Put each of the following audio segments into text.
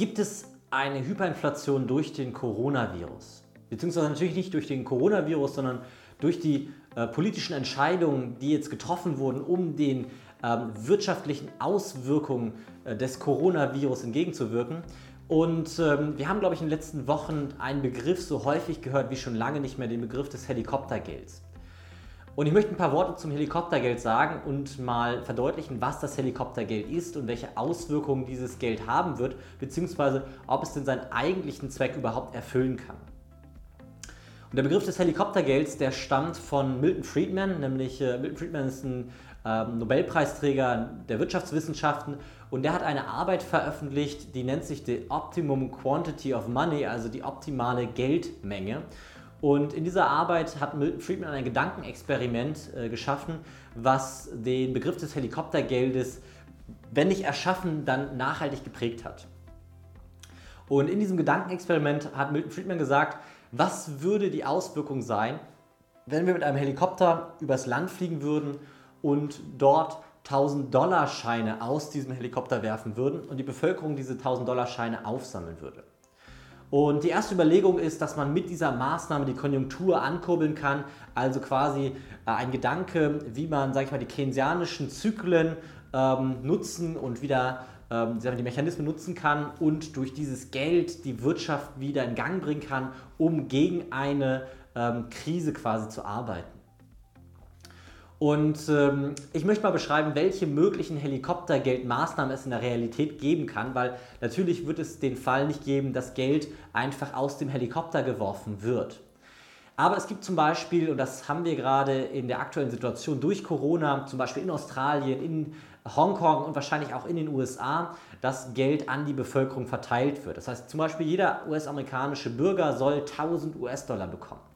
Gibt es eine Hyperinflation durch den Coronavirus? Beziehungsweise natürlich nicht durch den Coronavirus, sondern durch die äh, politischen Entscheidungen, die jetzt getroffen wurden, um den ähm, wirtschaftlichen Auswirkungen äh, des Coronavirus entgegenzuwirken. Und ähm, wir haben, glaube ich, in den letzten Wochen einen Begriff so häufig gehört wie schon lange nicht mehr, den Begriff des Helikoptergelds. Und ich möchte ein paar Worte zum Helikoptergeld sagen und mal verdeutlichen, was das Helikoptergeld ist und welche Auswirkungen dieses Geld haben wird, beziehungsweise ob es denn seinen eigentlichen Zweck überhaupt erfüllen kann. Und der Begriff des Helikoptergelds, der stammt von Milton Friedman, nämlich äh, Milton Friedman ist ein ähm, Nobelpreisträger der Wirtschaftswissenschaften und der hat eine Arbeit veröffentlicht, die nennt sich The Optimum Quantity of Money, also die optimale Geldmenge. Und in dieser Arbeit hat Milton Friedman ein Gedankenexperiment äh, geschaffen, was den Begriff des Helikoptergeldes, wenn nicht erschaffen, dann nachhaltig geprägt hat. Und in diesem Gedankenexperiment hat Milton Friedman gesagt, was würde die Auswirkung sein, wenn wir mit einem Helikopter übers Land fliegen würden und dort 1000-Dollar-Scheine aus diesem Helikopter werfen würden und die Bevölkerung diese 1000-Dollar-Scheine aufsammeln würde. Und die erste Überlegung ist, dass man mit dieser Maßnahme die Konjunktur ankurbeln kann, also quasi äh, ein Gedanke, wie man, sage ich mal, die keynesianischen Zyklen ähm, nutzen und wieder ähm, die Mechanismen nutzen kann und durch dieses Geld die Wirtschaft wieder in Gang bringen kann, um gegen eine ähm, Krise quasi zu arbeiten. Und ähm, ich möchte mal beschreiben, welche möglichen Helikoptergeldmaßnahmen es in der Realität geben kann, weil natürlich wird es den Fall nicht geben, dass Geld einfach aus dem Helikopter geworfen wird. Aber es gibt zum Beispiel, und das haben wir gerade in der aktuellen Situation durch Corona, zum Beispiel in Australien, in Hongkong und wahrscheinlich auch in den USA, dass Geld an die Bevölkerung verteilt wird. Das heißt zum Beispiel jeder US-amerikanische Bürger soll 1000 US-Dollar bekommen.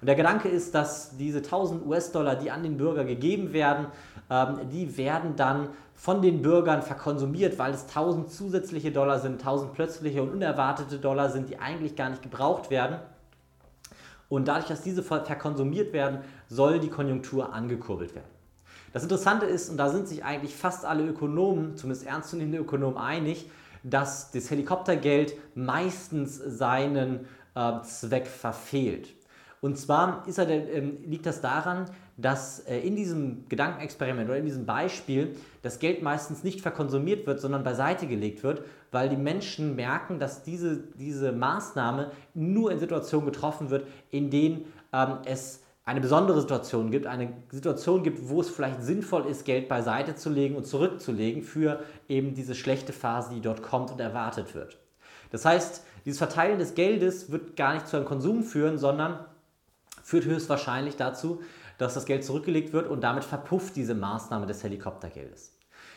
Und der Gedanke ist, dass diese 1000 US-Dollar, die an den Bürger gegeben werden, ähm, die werden dann von den Bürgern verkonsumiert, weil es 1000 zusätzliche Dollar sind, 1000 plötzliche und unerwartete Dollar sind, die eigentlich gar nicht gebraucht werden. Und dadurch, dass diese verkonsumiert werden, soll die Konjunktur angekurbelt werden. Das Interessante ist, und da sind sich eigentlich fast alle Ökonomen, zumindest ernstzunehmende Ökonomen, einig, dass das Helikoptergeld meistens seinen äh, Zweck verfehlt. Und zwar der, ähm, liegt das daran, dass äh, in diesem Gedankenexperiment oder in diesem Beispiel das Geld meistens nicht verkonsumiert wird, sondern beiseite gelegt wird, weil die Menschen merken, dass diese, diese Maßnahme nur in Situationen getroffen wird, in denen ähm, es eine besondere Situation gibt, eine Situation gibt, wo es vielleicht sinnvoll ist, Geld beiseite zu legen und zurückzulegen für eben diese schlechte Phase, die dort kommt und erwartet wird. Das heißt, dieses Verteilen des Geldes wird gar nicht zu einem Konsum führen, sondern führt höchstwahrscheinlich dazu, dass das Geld zurückgelegt wird und damit verpufft diese Maßnahme des Helikoptergeldes.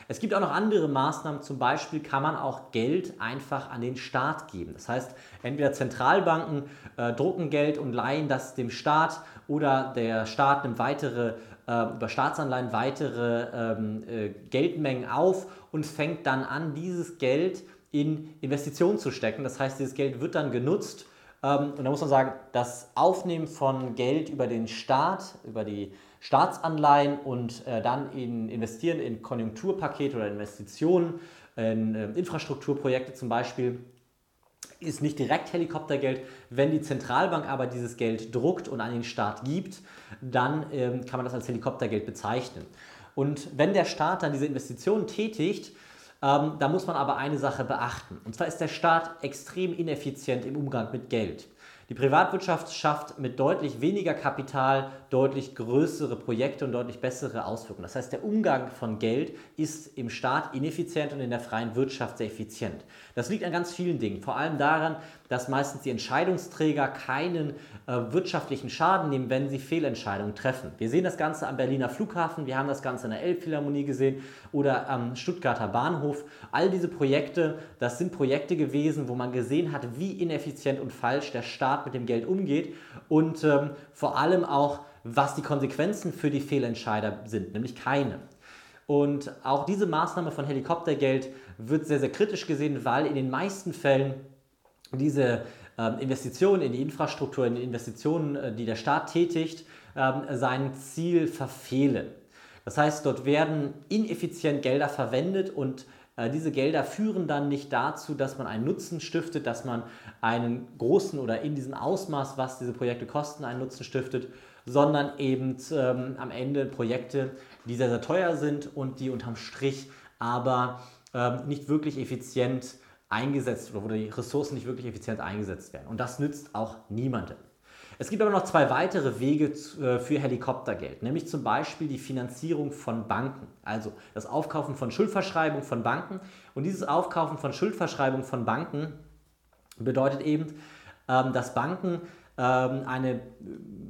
Es gibt auch noch andere Maßnahmen, zum Beispiel kann man auch Geld einfach an den Staat geben. Das heißt, entweder Zentralbanken äh, drucken Geld und leihen das dem Staat oder der Staat nimmt weitere, äh, über Staatsanleihen weitere ähm, äh, Geldmengen auf und fängt dann an, dieses Geld in Investitionen zu stecken. Das heißt, dieses Geld wird dann genutzt und da muss man sagen, das Aufnehmen von Geld über den Staat, über die Staatsanleihen und äh, dann in investieren in Konjunkturpakete oder Investitionen, in äh, Infrastrukturprojekte zum Beispiel, ist nicht direkt Helikoptergeld. Wenn die Zentralbank aber dieses Geld druckt und an den Staat gibt, dann ähm, kann man das als Helikoptergeld bezeichnen. Und wenn der Staat dann diese Investitionen tätigt, ähm, da muss man aber eine Sache beachten. Und zwar ist der Staat extrem ineffizient im Umgang mit Geld. Die Privatwirtschaft schafft mit deutlich weniger Kapital deutlich größere Projekte und deutlich bessere Auswirkungen. Das heißt, der Umgang von Geld ist im Staat ineffizient und in der freien Wirtschaft sehr effizient. Das liegt an ganz vielen Dingen. Vor allem daran, dass meistens die Entscheidungsträger keinen äh, wirtschaftlichen Schaden nehmen, wenn sie Fehlentscheidungen treffen. Wir sehen das Ganze am Berliner Flughafen, wir haben das Ganze in der Elbphilharmonie gesehen oder am Stuttgarter Bahnhof. All diese Projekte, das sind Projekte gewesen, wo man gesehen hat, wie ineffizient und falsch der Staat mit dem Geld umgeht und ähm, vor allem auch, was die Konsequenzen für die Fehlentscheider sind, nämlich keine. Und auch diese Maßnahme von Helikoptergeld wird sehr, sehr kritisch gesehen, weil in den meisten Fällen diese ähm, Investitionen in die Infrastruktur, in die Investitionen, äh, die der Staat tätigt, ähm, sein Ziel verfehlen. Das heißt, dort werden ineffizient Gelder verwendet und Äh, diese Gelder führen dann nicht dazu, dass man einen Nutzen stiftet, dass man einen großen oder in diesem Ausmaß, was diese Projekte kosten, einen Nutzen stiftet, sondern eben ähm, am Ende Projekte, die sehr, sehr teuer sind und die unterm Strich aber ähm, nicht wirklich effizient eingesetzt oder wo die Ressourcen nicht wirklich effizient eingesetzt werden. Und das nützt auch niemandem. Es gibt aber noch zwei weitere Wege äh, für Helikoptergeld, nämlich zum Beispiel die Finanzierung von Banken, also das Aufkaufen von Schuldverschreibungen von Banken. Und dieses Aufkaufen von Schuldverschreibungen von Banken bedeutet eben, ähm, dass Banken ähm, ein äh,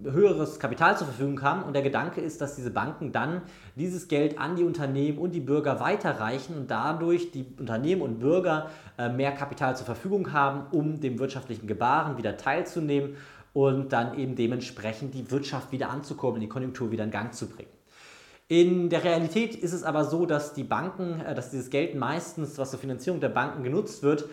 höheres Kapital zur Verfügung haben. Und der Gedanke ist, dass diese Banken dann dieses Geld an die Unternehmen und die Bürger weiterreichen und dadurch die Unternehmen und Bürger äh, mehr Kapital zur Verfügung haben, um dem wirtschaftlichen Gebaren wieder teilzunehmen und dann eben dementsprechend die Wirtschaft wieder anzukurbeln, die Konjunktur wieder in Gang zu bringen. In der Realität ist es aber so, dass die Banken, äh, dass dieses Geld meistens, was zur Finanzierung der Banken genutzt wird,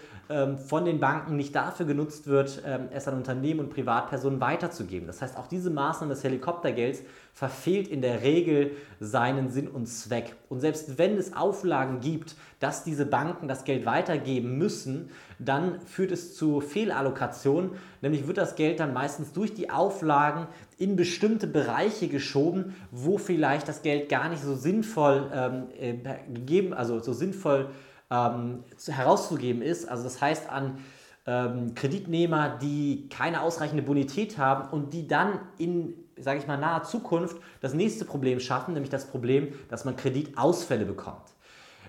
von den Banken nicht dafür genutzt wird, ähm, es an Unternehmen und Privatpersonen weiterzugeben. Das heißt, auch diese Maßnahme des Helikoptergelds verfehlt in der Regel seinen Sinn und Zweck. Und selbst wenn es Auflagen gibt, dass diese Banken das Geld weitergeben müssen, dann führt es zu Fehlallokation, nämlich wird das Geld dann meistens durch die Auflagen in bestimmte Bereiche geschoben, wo vielleicht das Geld gar nicht so sinnvoll ähm, äh, gegeben, also so sinnvoll ähm, herauszugeben ist. Also das heißt an ähm, Kreditnehmer, die keine ausreichende Bonität haben und die dann in, sage ich mal, naher Zukunft das nächste Problem schaffen, nämlich das Problem, dass man Kreditausfälle bekommt.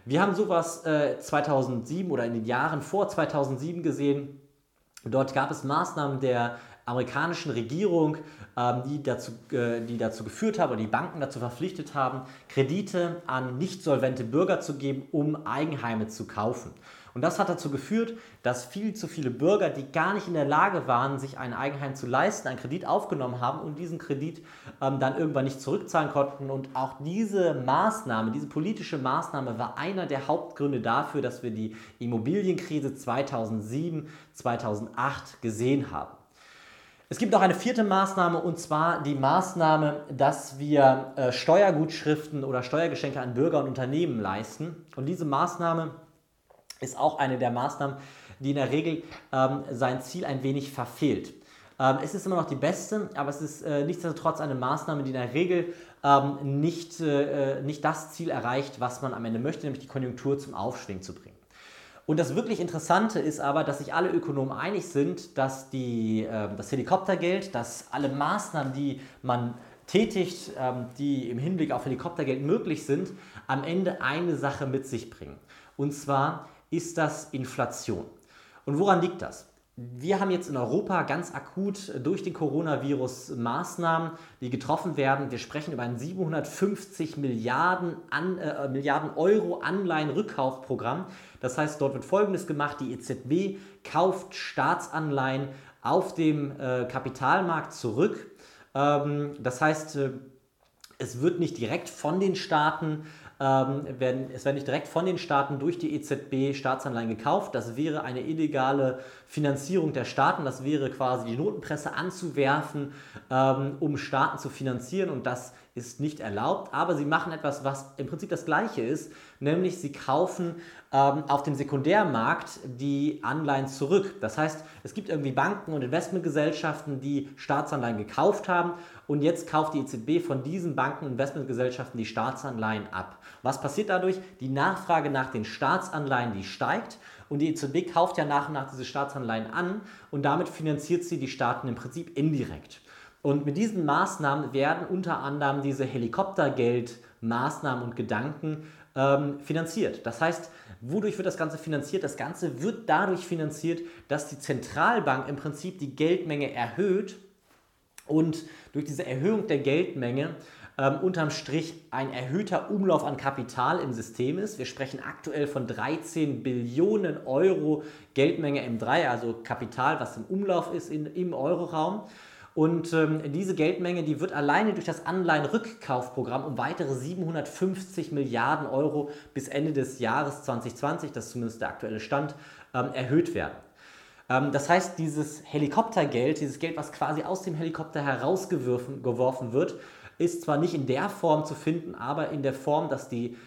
Wir haben sowas äh, 2007 oder in den Jahren vor 2007 gesehen. Dort gab es Maßnahmen der amerikanischen Regierung, ähm, die, dazu, äh, die dazu geführt haben oder die Banken dazu verpflichtet haben, Kredite an nicht solvente Bürger zu geben, um Eigenheime zu kaufen. Und das hat dazu geführt, dass viel zu viele Bürger, die gar nicht in der Lage waren, sich ein Eigenheim zu leisten, einen Kredit aufgenommen haben und diesen Kredit ähm, dann irgendwann nicht zurückzahlen konnten. Und auch diese Maßnahme, diese politische Maßnahme war einer der Hauptgründe dafür, dass wir die Immobilienkrise 2007, 2008 gesehen haben. Es gibt noch eine vierte Maßnahme und zwar die Maßnahme, dass wir äh, Steuergutschriften oder Steuergeschenke an Bürger und Unternehmen leisten. Und diese Maßnahme ist auch eine der Maßnahmen, die in der Regel ähm, sein Ziel ein wenig verfehlt. Ähm, es ist immer noch die beste, aber es ist äh, nichtsdestotrotz eine Maßnahme, die in der Regel ähm, nicht, äh, nicht das Ziel erreicht, was man am Ende möchte, nämlich die Konjunktur zum Aufschwingen zu bringen. Und das wirklich Interessante ist aber, dass sich alle Ökonomen einig sind, dass die, äh, das Helikoptergeld, dass alle Maßnahmen, die man tätigt, ähm, die im Hinblick auf Helikoptergeld möglich sind, am Ende eine Sache mit sich bringen. Und zwar ist das Inflation. Und woran liegt das? Wir haben jetzt in Europa ganz akut durch den Coronavirus Maßnahmen, die getroffen werden. Wir sprechen über ein 750 Milliarden, an, äh, Milliarden Euro Anleihenrückkaufprogramm. Das heißt, dort wird Folgendes gemacht. Die EZB kauft Staatsanleihen auf dem äh, Kapitalmarkt zurück. Ähm, das heißt, äh, es wird nicht direkt von den Staaten ähm, werden, es werden nicht direkt von den Staaten durch die EZB Staatsanleihen gekauft. Das wäre eine illegale Finanzierung der Staaten. Das wäre quasi die Notenpresse anzuwerfen, ähm, um Staaten zu finanzieren. Und das ist nicht erlaubt. Aber sie machen etwas, was im Prinzip das Gleiche ist, nämlich sie kaufen ähm, auf dem Sekundärmarkt die Anleihen zurück. Das heißt, es gibt irgendwie Banken und Investmentgesellschaften, die Staatsanleihen gekauft haben und jetzt kauft die EZB von diesen Banken und Investmentgesellschaften die Staatsanleihen ab. Was passiert dadurch? Die Nachfrage nach den Staatsanleihen, die steigt und die EZB kauft ja nach und nach diese Staatsanleihen an und damit finanziert sie die Staaten im Prinzip indirekt. Und mit diesen Maßnahmen werden unter anderem diese Helikoptergeldmaßnahmen und Gedanken ähm, finanziert. Das heißt, wodurch wird das Ganze finanziert? Das Ganze wird dadurch finanziert, dass die Zentralbank im Prinzip die Geldmenge erhöht und durch diese Erhöhung der Geldmenge ähm, unterm Strich ein erhöhter Umlauf an Kapital im System ist. Wir sprechen aktuell von 13 Billionen Euro Geldmenge M3, also Kapital, was im Umlauf ist in, im Euroraum. Und ähm, diese Geldmenge, die wird alleine durch das Anleihenrückkaufprogramm um weitere 750 Milliarden Euro bis Ende des Jahres 2020, das ist zumindest der aktuelle Stand, ähm, erhöht werden. Ähm, das heißt, dieses Helikoptergeld, dieses Geld, was quasi aus dem Helikopter herausgeworfen wird, ist zwar nicht in der Form zu finden, aber in der Form, dass die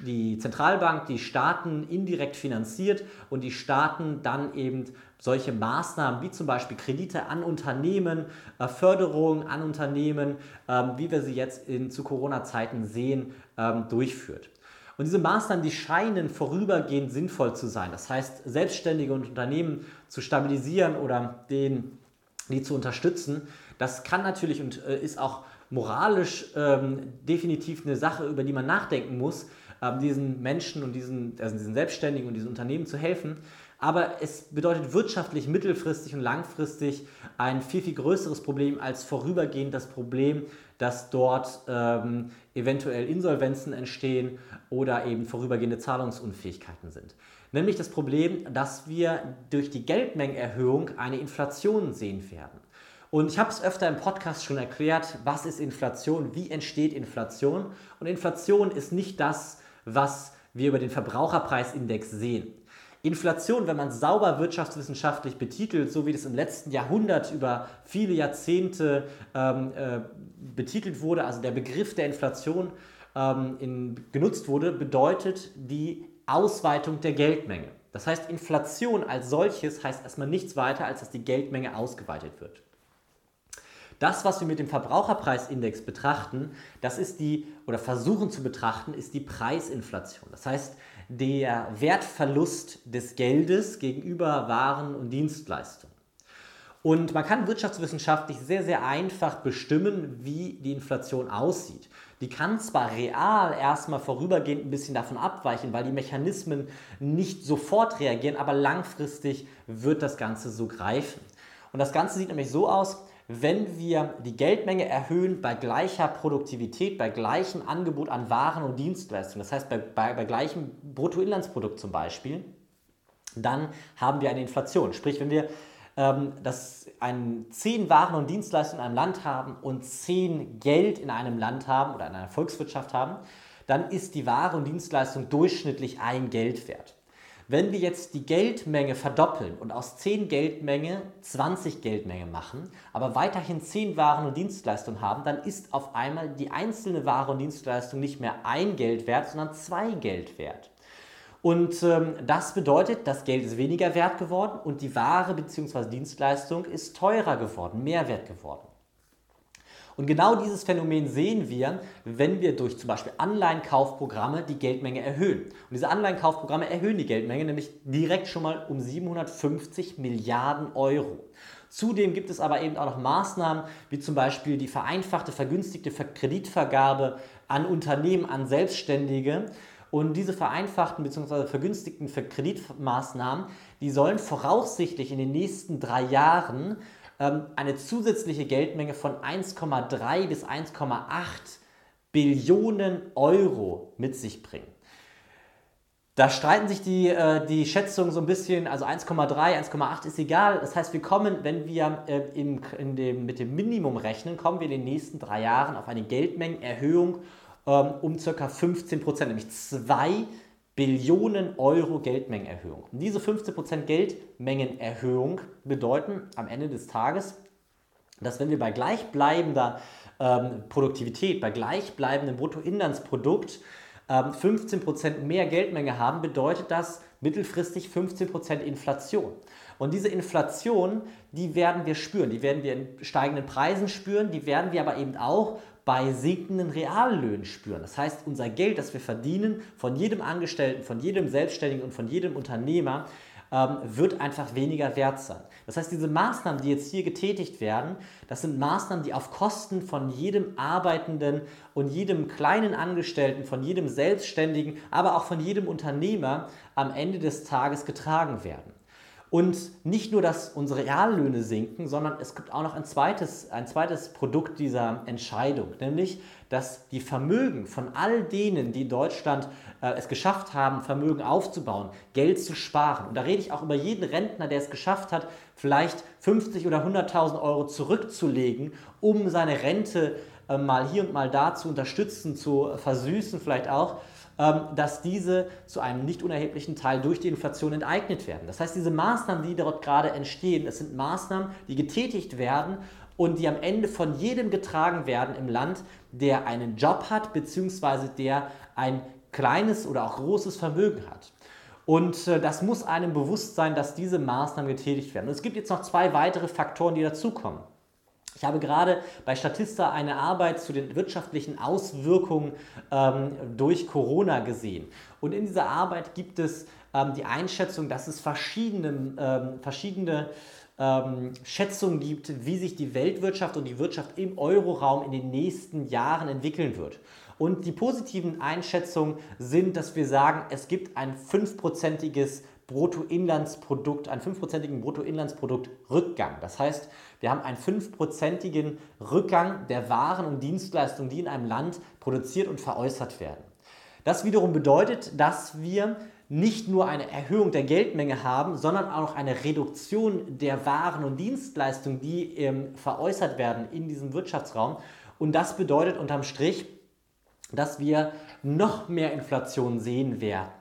die Zentralbank die Staaten indirekt finanziert und die Staaten dann eben solche Maßnahmen wie zum Beispiel Kredite an Unternehmen, äh, Förderung an Unternehmen, ähm, wie wir sie jetzt in, zu Corona-Zeiten sehen, ähm, durchführt. Und diese Maßnahmen, die scheinen vorübergehend sinnvoll zu sein. Das heißt, Selbstständige und Unternehmen zu stabilisieren oder den, die zu unterstützen, das kann natürlich und äh, ist auch moralisch ähm, definitiv eine Sache, über die man nachdenken muss, ähm, diesen Menschen und diesen, also diesen Selbstständigen und diesen Unternehmen zu helfen. Aber es bedeutet wirtschaftlich mittelfristig und langfristig ein viel, viel größeres Problem als vorübergehend das Problem, dass dort ähm, eventuell Insolvenzen entstehen oder eben vorübergehende Zahlungsunfähigkeiten sind. Nämlich das Problem, dass wir durch die Geldmengenerhöhung eine Inflation sehen werden. Und ich habe es öfter im Podcast schon erklärt, was ist Inflation, wie entsteht Inflation. Und Inflation ist nicht das, was wir über den Verbraucherpreisindex sehen. Inflation, wenn man sauber wirtschaftswissenschaftlich betitelt, so wie das im letzten Jahrhundert über viele Jahrzehnte ähm, äh, betitelt wurde, also der Begriff der Inflation ähm, in, genutzt wurde, bedeutet die Ausweitung der Geldmenge. Das heißt, Inflation als solches heißt erstmal nichts weiter, als dass die Geldmenge ausgeweitet wird. Das, was wir mit dem Verbraucherpreisindex betrachten, das ist die, oder versuchen zu betrachten, ist die Preisinflation. Das heißt, der Wertverlust des Geldes gegenüber Waren und Dienstleistungen. Und man kann wirtschaftswissenschaftlich sehr, sehr einfach bestimmen, wie die Inflation aussieht. Die kann zwar real erstmal vorübergehend ein bisschen davon abweichen, weil die Mechanismen nicht sofort reagieren, aber langfristig wird das Ganze so greifen. Und das Ganze sieht nämlich so aus, wenn wir die Geldmenge erhöhen bei gleicher Produktivität, bei gleichem Angebot an Waren und Dienstleistungen, das heißt bei, bei, bei gleichem Bruttoinlandsprodukt zum Beispiel, dann haben wir eine Inflation. Sprich, wenn wir ähm, das ein, 10 Waren und Dienstleistungen in einem Land haben und 10 Geld in einem Land haben oder in einer Volkswirtschaft haben, dann ist die Ware und Dienstleistung durchschnittlich ein Geld wert. Wenn wir jetzt die Geldmenge verdoppeln und aus 10 Geldmenge 20 Geldmenge machen, aber weiterhin 10 Waren und Dienstleistungen haben, dann ist auf einmal die einzelne Ware und Dienstleistung nicht mehr ein Geld wert, sondern zwei Geld wert. Und ähm, das bedeutet, das Geld ist weniger wert geworden und die Ware bzw. Dienstleistung ist teurer geworden, mehr wert geworden. Und genau dieses Phänomen sehen wir, wenn wir durch zum Beispiel Anleihenkaufprogramme die Geldmenge erhöhen. Und diese Anleihenkaufprogramme erhöhen die Geldmenge nämlich direkt schon mal um 750 Milliarden Euro. Zudem gibt es aber eben auch noch Maßnahmen, wie zum Beispiel die vereinfachte, vergünstigte Kreditvergabe an Unternehmen, an Selbstständige. Und diese vereinfachten bzw. vergünstigten Kreditmaßnahmen, die sollen voraussichtlich in den nächsten drei Jahren eine zusätzliche Geldmenge von 1,3 bis 1,8 Billionen Euro mit sich bringen. Da streiten sich die, äh, die Schätzungen so ein bisschen, also 1,3, 1,8 ist egal. Das heißt, wir kommen, wenn wir äh, im, in dem, mit dem Minimum rechnen, kommen wir in den nächsten drei Jahren auf eine Geldmengenerhöhung ähm, um ca. 15 Prozent, nämlich 2 Billionen Euro Geldmengenerhöhung. Und diese 15% Geldmengenerhöhung bedeuten am Ende des Tages, dass wenn wir bei gleichbleibender ähm, Produktivität, bei gleichbleibendem Bruttoinlandsprodukt ähm, 15% mehr Geldmenge haben, bedeutet das mittelfristig 15% Inflation. Und diese Inflation, die werden wir spüren, die werden wir in steigenden Preisen spüren, die werden wir aber eben auch bei sinkenden Reallöhnen spüren. Das heißt, unser Geld, das wir verdienen, von jedem Angestellten, von jedem Selbstständigen und von jedem Unternehmer, ähm, wird einfach weniger wert sein. Das heißt, diese Maßnahmen, die jetzt hier getätigt werden, das sind Maßnahmen, die auf Kosten von jedem Arbeitenden und jedem kleinen Angestellten, von jedem Selbstständigen, aber auch von jedem Unternehmer am Ende des Tages getragen werden. Und nicht nur, dass unsere Reallöhne sinken, sondern es gibt auch noch ein zweites, ein zweites Produkt dieser Entscheidung, nämlich, dass die Vermögen von all denen, die in Deutschland äh, es geschafft haben, Vermögen aufzubauen, Geld zu sparen. Und da rede ich auch über jeden Rentner, der es geschafft hat, vielleicht 50 oder 100.000 Euro zurückzulegen, um seine Rente äh, mal hier und mal da zu unterstützen, zu versüßen vielleicht auch dass diese zu einem nicht unerheblichen Teil durch die Inflation enteignet werden. Das heißt, diese Maßnahmen, die dort gerade entstehen, das sind Maßnahmen, die getätigt werden und die am Ende von jedem getragen werden im Land, der einen Job hat, beziehungsweise der ein kleines oder auch großes Vermögen hat. Und äh, das muss einem bewusst sein, dass diese Maßnahmen getätigt werden. Und es gibt jetzt noch zwei weitere Faktoren, die dazukommen. Ich habe gerade bei Statista eine Arbeit zu den wirtschaftlichen Auswirkungen ähm, durch Corona gesehen. Und in dieser Arbeit gibt es ähm, die Einschätzung, dass es verschiedene, ähm, verschiedene ähm, Schätzungen gibt, wie sich die Weltwirtschaft und die Wirtschaft im Euroraum in den nächsten Jahren entwickeln wird. Und die positiven Einschätzungen sind, dass wir sagen, es gibt ein fünfprozentiges Bruttoinlandsprodukt, einen fünfprozentigen Bruttoinlandsprodukt-Rückgang. Das heißt, wir haben einen fünfprozentigen Rückgang der Waren und Dienstleistungen, die in einem Land produziert und veräußert werden. Das wiederum bedeutet, dass wir nicht nur eine Erhöhung der Geldmenge haben, sondern auch eine Reduktion der Waren und Dienstleistungen, die ähm, veräußert werden in diesem Wirtschaftsraum. Und das bedeutet unterm Strich, dass wir noch mehr Inflation sehen werden.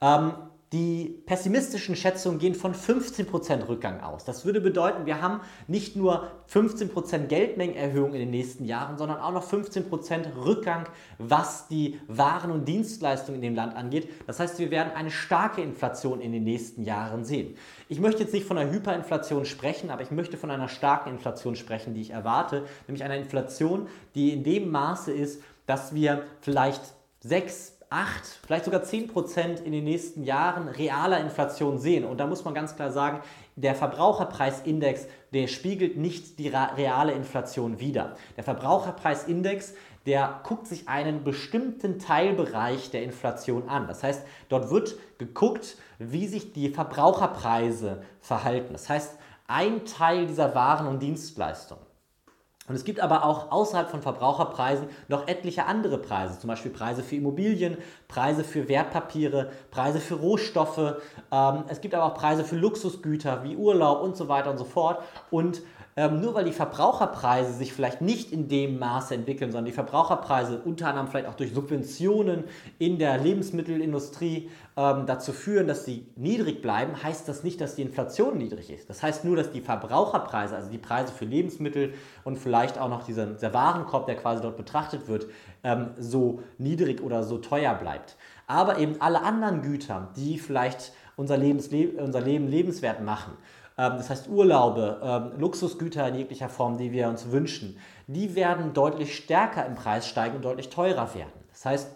Ähm, die pessimistischen Schätzungen gehen von 15% Rückgang aus. Das würde bedeuten, wir haben nicht nur 15% Geldmengenerhöhung in den nächsten Jahren, sondern auch noch 15% Rückgang, was die Waren und Dienstleistungen in dem Land angeht. Das heißt, wir werden eine starke Inflation in den nächsten Jahren sehen. Ich möchte jetzt nicht von einer Hyperinflation sprechen, aber ich möchte von einer starken Inflation sprechen, die ich erwarte, nämlich einer Inflation, die in dem Maße ist, dass wir vielleicht 6, 8, vielleicht sogar 10 Prozent in den nächsten Jahren realer Inflation sehen. Und da muss man ganz klar sagen, der Verbraucherpreisindex, der spiegelt nicht die reale Inflation wider. Der Verbraucherpreisindex, der guckt sich einen bestimmten Teilbereich der Inflation an. Das heißt, dort wird geguckt, wie sich die Verbraucherpreise verhalten. Das heißt, ein Teil dieser Waren und Dienstleistungen. Und es gibt aber auch außerhalb von Verbraucherpreisen noch etliche andere Preise, zum Beispiel Preise für Immobilien, Preise für Wertpapiere, Preise für Rohstoffe. Ähm, es gibt aber auch Preise für Luxusgüter wie Urlaub und so weiter und so fort. Und ähm, nur weil die Verbraucherpreise sich vielleicht nicht in dem Maße entwickeln, sondern die Verbraucherpreise unter anderem vielleicht auch durch Subventionen in der Lebensmittelindustrie ähm, dazu führen, dass sie niedrig bleiben, heißt das nicht, dass die Inflation niedrig ist. Das heißt nur, dass die Verbraucherpreise, also die Preise für Lebensmittel und vielleicht auch noch dieser, dieser Warenkorb, der quasi dort betrachtet wird, ähm, so niedrig oder so teuer bleibt. Aber eben alle anderen Güter, die vielleicht unser, Lebens, unser Leben lebenswert machen, das heißt Urlaube, ähm, Luxusgüter in jeglicher Form, die wir uns wünschen, die werden deutlich stärker im Preis steigen und deutlich teurer werden. Das heißt,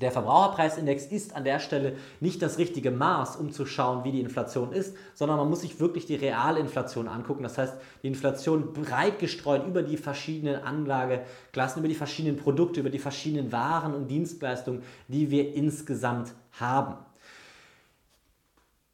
der Verbraucherpreisindex ist an der Stelle nicht das richtige Maß, um zu schauen, wie die Inflation ist, sondern man muss sich wirklich die reale Inflation angucken. Das heißt, die Inflation breit gestreut über die verschiedenen Anlageklassen, über die verschiedenen Produkte, über die verschiedenen Waren und Dienstleistungen, die wir insgesamt haben.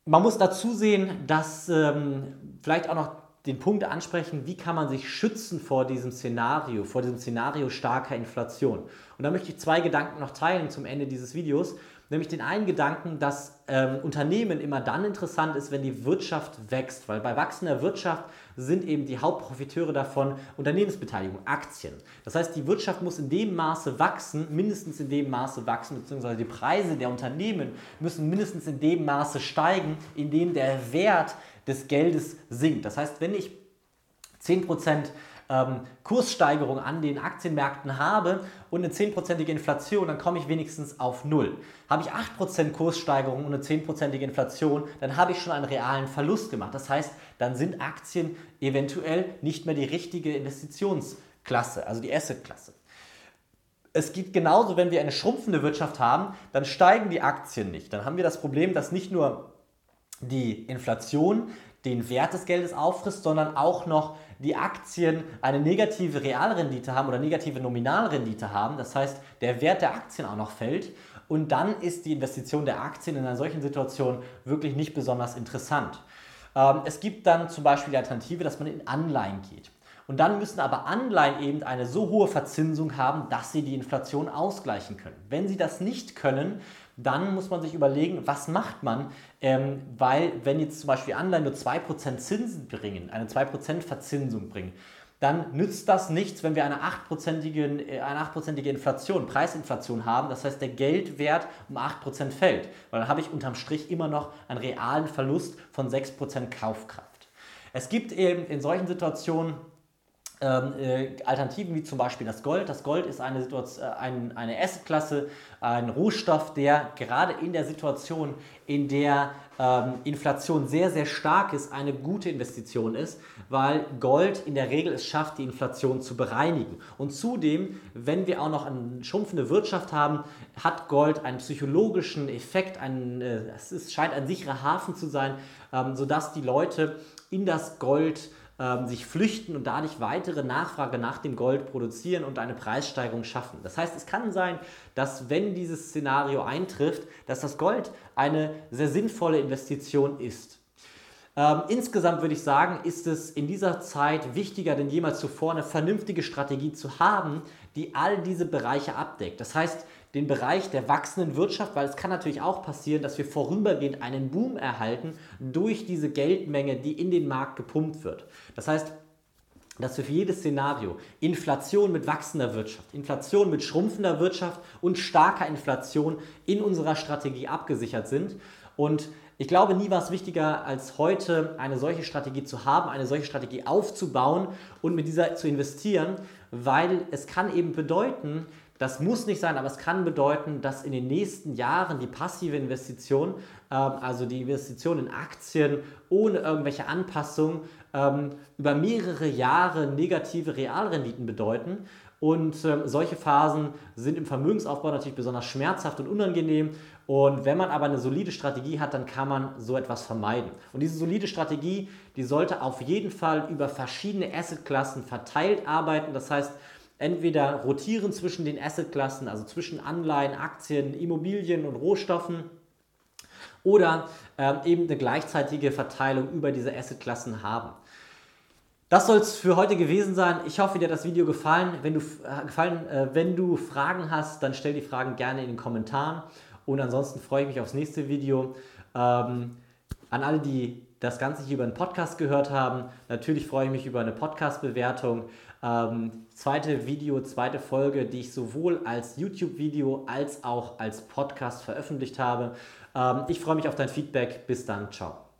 Man muss dazu sehen, dass ähm, vielleicht auch noch den Punkt ansprechen, wie kann man sich schützen vor diesem Szenario, vor diesem Szenario starker Inflation. Und da möchte ich zwei Gedanken noch teilen zum Ende dieses Videos. Nämlich den einen Gedanken, dass ähm, Unternehmen immer dann interessant ist, wenn die Wirtschaft wächst, weil bei wachsender Wirtschaft sind eben die Hauptprofiteure davon Unternehmensbeteiligung, Aktien. Das heißt, die Wirtschaft muss in dem Maße wachsen, mindestens in dem Maße wachsen, beziehungsweise die Preise der Unternehmen müssen mindestens in dem Maße steigen, in dem der Wert des Geldes sinkt. Das heißt, wenn ich 10% ähm, Kurssteigerung an den Aktienmärkten habe und eine 10%ige Inflation, dann komme ich wenigstens auf Null. Habe ich 8% Kurssteigerung und eine 10%ige Inflation, dann habe ich schon einen realen Verlust gemacht. Das heißt, dann sind Aktien eventuell nicht mehr die richtige Investitionsklasse, also die Assetklasse. Es geht genauso, wenn wir eine schrumpfende Wirtschaft haben, dann steigen die Aktien nicht. Dann haben wir das Problem, dass nicht nur die Inflation den Wert des Geldes auffrisst, sondern auch noch die Aktien eine negative Realrendite haben oder negative Nominalrendite haben. Das heißt, der Wert der Aktien auch noch fällt. Und dann ist die Investition der Aktien in einer solchen Situation wirklich nicht besonders interessant. Ähm, es gibt dann zum Beispiel die Alternative, dass man in Anleihen geht. Und dann müssen aber Anleihen eben eine so hohe Verzinsung haben, dass sie die Inflation ausgleichen können. Wenn sie das nicht können, dann muss man sich überlegen, was macht man, ähm, weil wenn jetzt zum Beispiel Anleihen nur 2% Zinsen bringen, eine 2% Verzinsung bringen, dann nützt das nichts, wenn wir eine 8%ige, äh, eine 8%ige Inflation, Preisinflation haben. Das heißt, der Geldwert um 8% fällt. Weil dann habe ich unterm Strich immer noch einen realen Verlust von 6% Kaufkraft. Es gibt eben in solchen Situationen Alternativen wie zum Beispiel das Gold. Das Gold ist eine, Situation, äh, ein, eine Assetklasse, ein Rohstoff, der gerade in der Situation, in der ähm, Inflation sehr, sehr stark ist, eine gute Investition ist, weil Gold in der Regel es schafft, die Inflation zu bereinigen. Und zudem, wenn wir auch noch eine schrumpfende Wirtschaft haben, hat Gold einen psychologischen Effekt, einen, äh, es ist, scheint ein sicherer Hafen zu sein, ähm, sodass die Leute in das Gold ähm, sich flüchten und dadurch weitere Nachfrage nach dem Gold produzieren und eine Preissteigerung schaffen. Das heißt, es kann sein, dass wenn dieses Szenario eintrifft, dass das Gold eine sehr sinnvolle Investition ist. Ähm, insgesamt würde ich sagen, ist es in dieser Zeit wichtiger denn jemals zuvor, eine vernünftige Strategie zu haben, die all diese Bereiche abdeckt. Das heißt, den Bereich der wachsenden Wirtschaft, weil es kann natürlich auch passieren, dass wir vorübergehend einen Boom erhalten durch diese Geldmenge, die in den Markt gepumpt wird. Das heißt, dass wir für jedes Szenario Inflation mit wachsender Wirtschaft, Inflation mit schrumpfender Wirtschaft und starker Inflation in unserer Strategie abgesichert sind. Und ich glaube, nie war es wichtiger als heute, eine solche Strategie zu haben, eine solche Strategie aufzubauen und mit dieser zu investieren, weil es kann eben bedeuten, das muss nicht sein, aber es kann bedeuten, dass in den nächsten Jahren die passive Investition, ähm, also die Investition in Aktien ohne irgendwelche Anpassungen, ähm, über mehrere Jahre negative Realrenditen bedeuten. Und ähm, solche Phasen sind im Vermögensaufbau natürlich besonders schmerzhaft und unangenehm. Und wenn man aber eine solide Strategie hat, dann kann man so etwas vermeiden. Und diese solide Strategie, die sollte auf jeden Fall über verschiedene Assetklassen verteilt arbeiten. Das heißt, entweder rotieren zwischen den Assetklassen, also zwischen Anleihen, Aktien, Immobilien und Rohstoffen, oder äh, eben eine gleichzeitige Verteilung über diese Assetklassen haben. Das soll es für heute gewesen sein. Ich hoffe, dir hat das Video gefallen. Wenn du, äh, gefallen, äh, wenn du Fragen hast, dann stell die Fragen gerne in den Kommentaren. Und ansonsten freue ich mich aufs nächste Video. Ähm, an alle, die das Ganze hier über einen Podcast gehört haben, natürlich freue ich mich über eine Podcast-Bewertung. Ähm, zweite Video, zweite Folge, die ich sowohl als YouTube-Video als auch als Podcast veröffentlicht habe. Ähm, ich freue mich auf dein Feedback. Bis dann. Ciao.